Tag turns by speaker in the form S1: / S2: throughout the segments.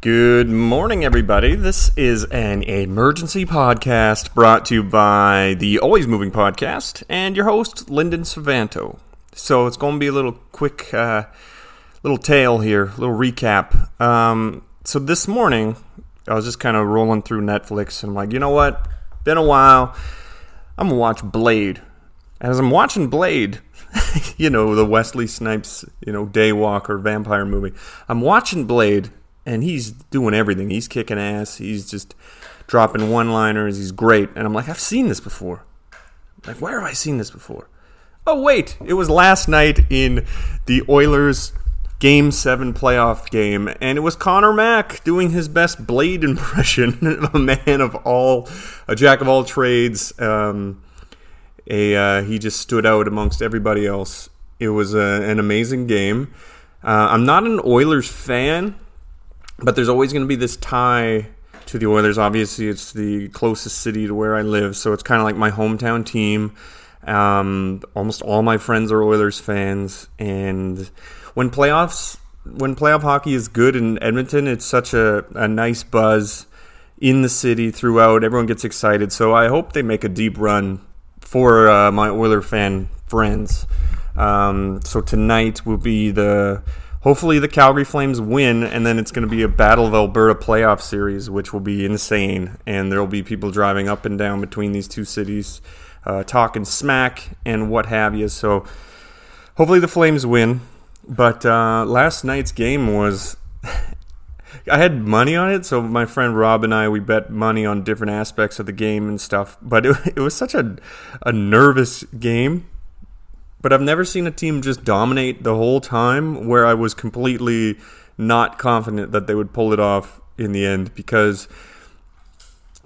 S1: Good morning, everybody. This is an emergency podcast brought to you by the Always Moving Podcast and your host, Lyndon Savanto. So it's going to be a little quick, uh, little tale here, little recap. Um, so this morning, I was just kind of rolling through Netflix and I'm like, you know what? Been a while. I'm going to watch Blade. As I'm watching Blade, you know, the Wesley Snipes, you know, Daywalker vampire movie, I'm watching Blade and he's doing everything. He's kicking ass. He's just dropping one liners. He's great. And I'm like, I've seen this before. Like, where have I seen this before? Oh, wait. It was last night in the Oilers Game 7 playoff game. And it was Connor Mack doing his best Blade impression. a man of all, a jack of all trades. Um, a uh, He just stood out amongst everybody else. It was a, uh, an amazing game. Uh, I'm not an Oilers fan but there's always going to be this tie to the Oilers. Obviously, it's the closest city to where I live, so it's kind of like my hometown team. Um, almost all my friends are Oilers fans, and when playoffs, when playoff hockey is good in Edmonton, it's such a, a nice buzz in the city throughout. Everyone gets excited, so I hope they make a deep run for uh, my Oiler fan friends. Um, so tonight will be the hopefully the Calgary Flames win, and then it's going to be a Battle of Alberta playoff series, which will be insane. And there will be people driving up and down between these two cities, uh, talking smack and what have you. So hopefully the Flames win. But uh, last night's game was. I had money on it, so my friend Rob and I we bet money on different aspects of the game and stuff. But it, it was such a a nervous game but I've never seen a team just dominate the whole time where I was completely not confident that they would pull it off in the end because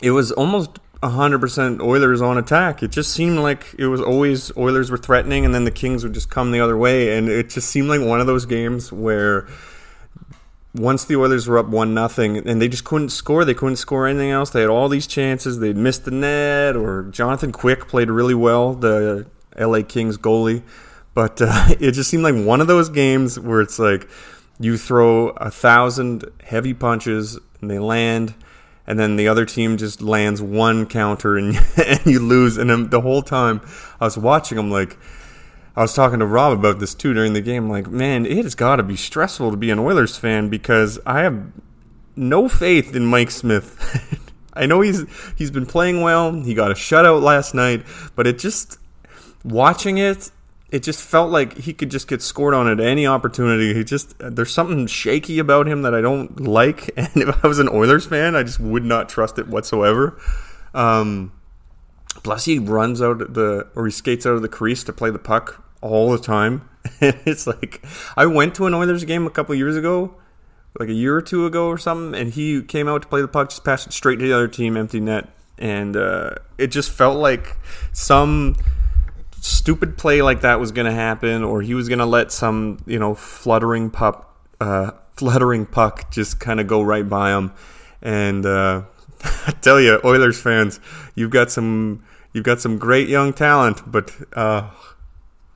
S1: it was almost 100% Oilers on attack. It just seemed like it was always Oilers were threatening and then the Kings would just come the other way and it just seemed like one of those games where once the Oilers were up one nothing and they just couldn't score, they couldn't score anything else. They had all these chances. They'd missed the net or Jonathan Quick played really well, the LA Kings goalie. But uh, it just seemed like one of those games where it's like you throw a thousand heavy punches and they land, and then the other team just lands one counter and, and you lose. And the whole time I was watching, I'm like, I was talking to Rob about this too during the game. Like, man, it has got to be stressful to be an Oilers fan because I have no faith in Mike Smith. I know he's he's been playing well. He got a shutout last night, but it just watching it, it just felt like he could just get scored on at any opportunity. He just there's something shaky about him that I don't like, and if I was an Oilers fan, I just would not trust it whatsoever. Um, plus, he runs out of the or he skates out of the crease to play the puck all the time, and it's like I went to an Oilers game a couple years ago, like a year or two ago or something, and he came out to play the puck, just passed it straight to the other team, empty net, and uh, it just felt like some stupid play like that was going to happen, or he was going to let some you know fluttering pup, uh, fluttering puck just kind of go right by him. And uh, I tell you, Oilers fans, you've got some you've got some great young talent, but uh,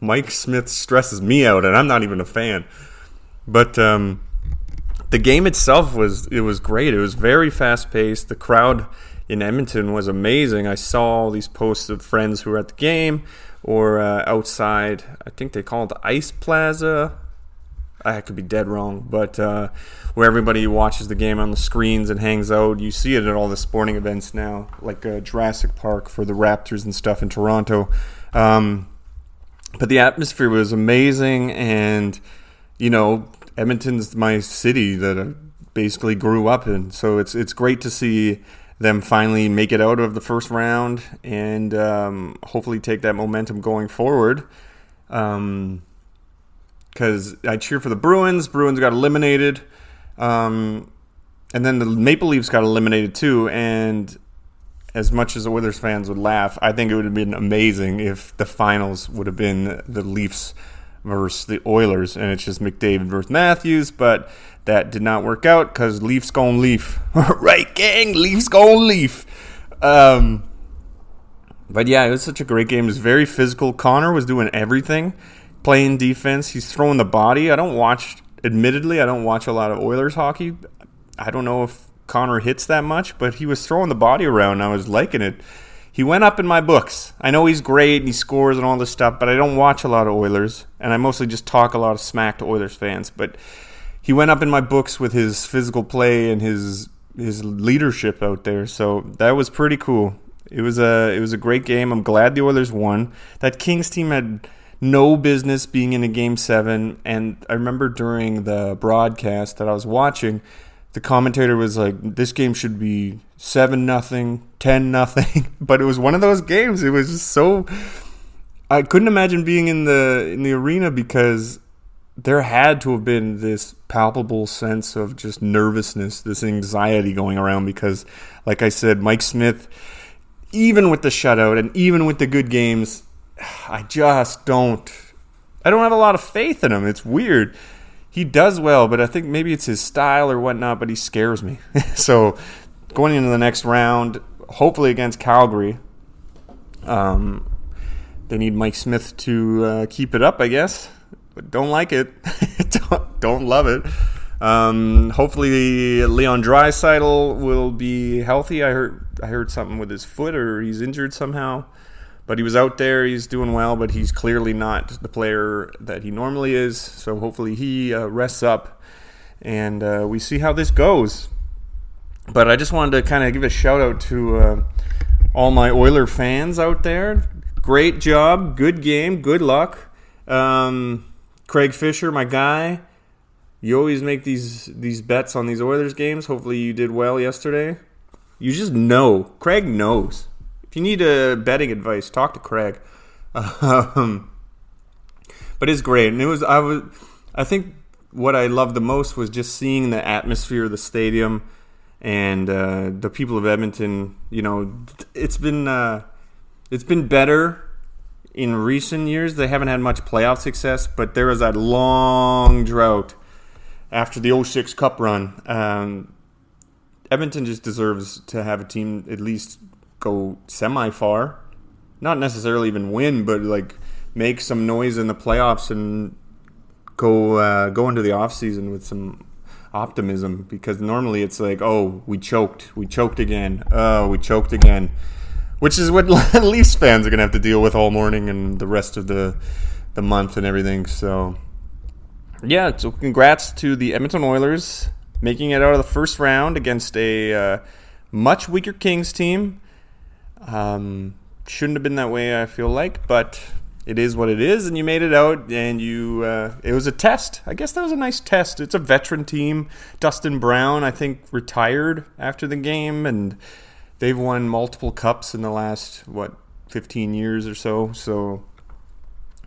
S1: Mike Smith stresses me out, and I'm not even a fan. But um, the game itself was it was great. It was very fast paced. The crowd in Edmonton was amazing. I saw all these posts of friends who were at the game or uh, outside. I think they call it the Ice Plaza. I could be dead wrong, but uh, where everybody watches the game on the screens and hangs out. You see it at all the sporting events now, like uh, Jurassic Park for the Raptors and stuff in Toronto. Um, but the atmosphere was amazing, and you know, Edmonton's my city that I basically grew up in, so it's it's great to see them finally make it out of the first round and um, hopefully take that momentum going forward. Because um, I cheer for the Bruins. Bruins got eliminated. Um, and then the Maple Leafs got eliminated too. And as much as the Oilers fans would laugh, I think it would have been amazing if the finals would have been the Leafs versus the Oilers, and it's just McDavid versus Matthews. But that did not work out because Leafs gone Leaf. right, gang? Leafs gone Leaf. Um, but yeah, it was such a great game. It was very physical. Connor was doing everything, playing defense. He's throwing the body. I don't watch, admittedly, I don't watch a lot of Oilers hockey. I don't know if Connor hits that much, but he was throwing the body around. I was liking it. He went up in my books. I know he's great and he scores and all this stuff, but I don't watch a lot of Oilers, and I mostly just talk a lot of smack to Oilers fans. But he went up in my books with his physical play and his his leadership out there. So that was pretty cool. It was a it was a great game. I'm glad the Oilers won. That Kings team had no business being in a game 7 and I remember during the broadcast that I was watching the commentator was like this game should be 7 nothing, 10 nothing, but it was one of those games. It was just so I couldn't imagine being in the in the arena because there had to have been this palpable sense of just nervousness, this anxiety going around because, like I said, Mike Smith, even with the shutout and even with the good games, I just don't. I don't have a lot of faith in him. It's weird. He does well, but I think maybe it's his style or whatnot, but he scares me. so going into the next round, hopefully against Calgary, um, they need Mike Smith to uh, keep it up, I guess but don't like it. don't, don't love it. Um, hopefully, Leon Draisaitl will be healthy. I heard I heard something with his foot, or he's injured somehow. But he was out there. He's doing well, but he's clearly not the player that he normally is. So hopefully, he uh, rests up, and uh, we see how this goes. But I just wanted to kind of give a shout out to uh, all my Oiler fans out there. Great job, good game, good luck. Um, Craig Fisher, my guy. You always make these these bets on these Oilers games. Hopefully, you did well yesterday. You just know. Craig knows. If you need a betting advice, talk to Craig. Um, but it's great, and it was. I was. I think what I loved the most was just seeing the atmosphere of the stadium and uh, the people of Edmonton. You know, it's been uh, it's been better in recent years, they haven't had much playoff success, but there was that long drought after the 06 Cup run. Um, Edmonton just deserves to have a team at least go semi far. Not necessarily even win, but like make some noise in the playoffs and go uh, go into the offseason with some optimism because normally it's like, oh, we choked, we choked again, oh, we choked again which is what Leafs fans are to have to deal with all morning and the rest of the the month and everything. So, yeah, so congrats to the Edmonton Oilers making it out of the first round against a uh, much weaker Kings team. Um, shouldn't have been that way, I feel like, but it is what it is, and you made it out, and you. Uh, it was a test. I guess that was a nice test. It's a veteran team. Dustin Brown, I think, retired after the game, and they've won multiple cups in the last what 15 years or so. So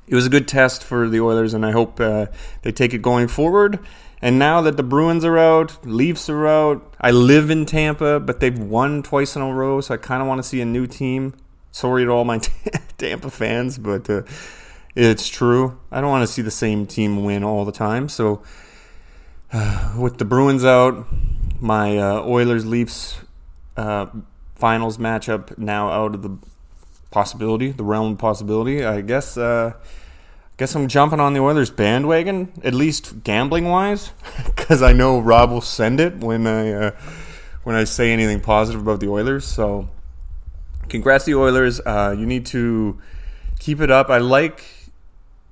S1: it was a good test for the Oilers, and I hope uh, they take it going forward. And now that the Bruins are out, Leafs are out, I live in Tampa, but they've won twice in a row, so I kind of want to see a new team. Sorry to all my Tampa fans, but uh, it's true. I don't want to see the same team win all the time. So uh, with the Bruins out, my uh, Oilers Leafs uh, finals matchup now out of the possibility, the realm of possibility. I guess. Uh, guess I'm jumping on the Oilers bandwagon, at least gambling wise, because I know Rob will send it when I uh, when I say anything positive about the Oilers. So, congrats, the Oilers. Uh, you need to keep it up. I like.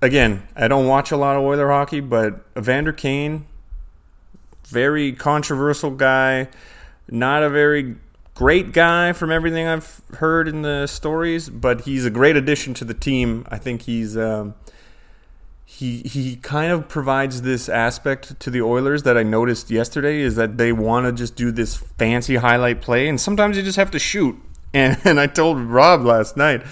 S1: Again, I don't watch a lot of Oiler hockey, but Evander Kane, very controversial guy, not a very great guy from everything I've heard in the stories, but he's a great addition to the team. I think he's um, he he kind of provides this aspect to the Oilers that I noticed yesterday is that they want to just do this fancy highlight play, and sometimes you just have to shoot. And, and I told Rob last night,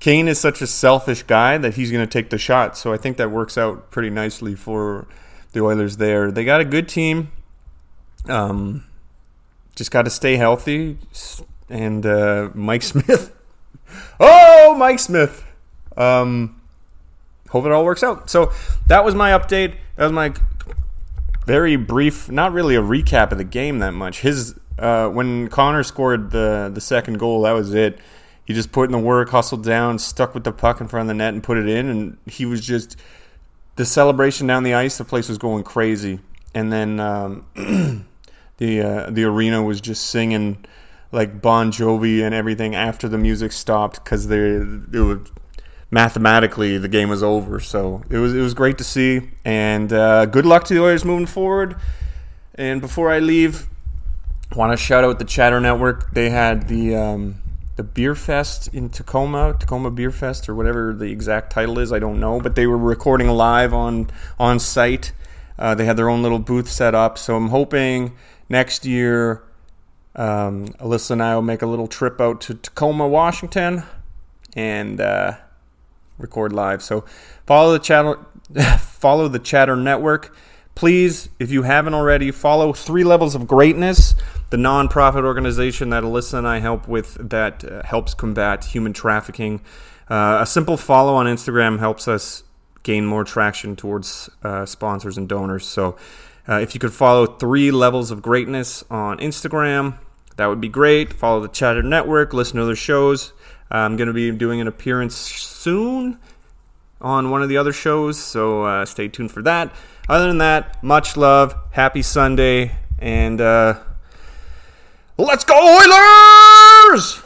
S1: Kane is such a selfish guy that he's going to take the shot. So I think that works out pretty nicely for the Oilers there. They got a good team. Um, just got to stay healthy. And uh, Mike Smith. oh, Mike Smith. Um, hope it all works out. So that was my update. That was my very brief, not really a recap of the game that much. His uh, when Connor scored the the second goal, that was it. He just put in the work, hustled down, stuck with the puck in front of the net, and put it in. And he was just the celebration down the ice. The place was going crazy. And then um, the uh, the arena was just singing like Bon Jovi and everything after the music stopped because they it was mathematically the game was over. So it was it was great to see, and uh, good luck to the Oilers moving forward. And before I leave, I want to shout out the Chatter Network. They had the um, the Beer Fest in Tacoma, Tacoma Beer Fest, or whatever the exact title is. I don't know, but they were recording live on on site. Uh, they had their own little booth set up, so I'm hoping next year um, Alyssa and I will make a little trip out to Tacoma, Washington, and uh, record live. So follow the channel, follow the Chatter Network. Please, if you haven't already, follow Three Levels of Greatness, the nonprofit organization that Alyssa and I help with that uh, helps combat human trafficking. Uh, a simple follow on Instagram helps us gain more traction towards uh, sponsors and donors. So, uh, if you could follow Three Levels of Greatness on Instagram, that would be great. Follow the Chatter Network, listen to their shows. I'm going to be doing an appearance soon on one of the other shows, so uh, stay tuned for that. Other than that, much love, happy Sunday, and uh, let's go, Oilers!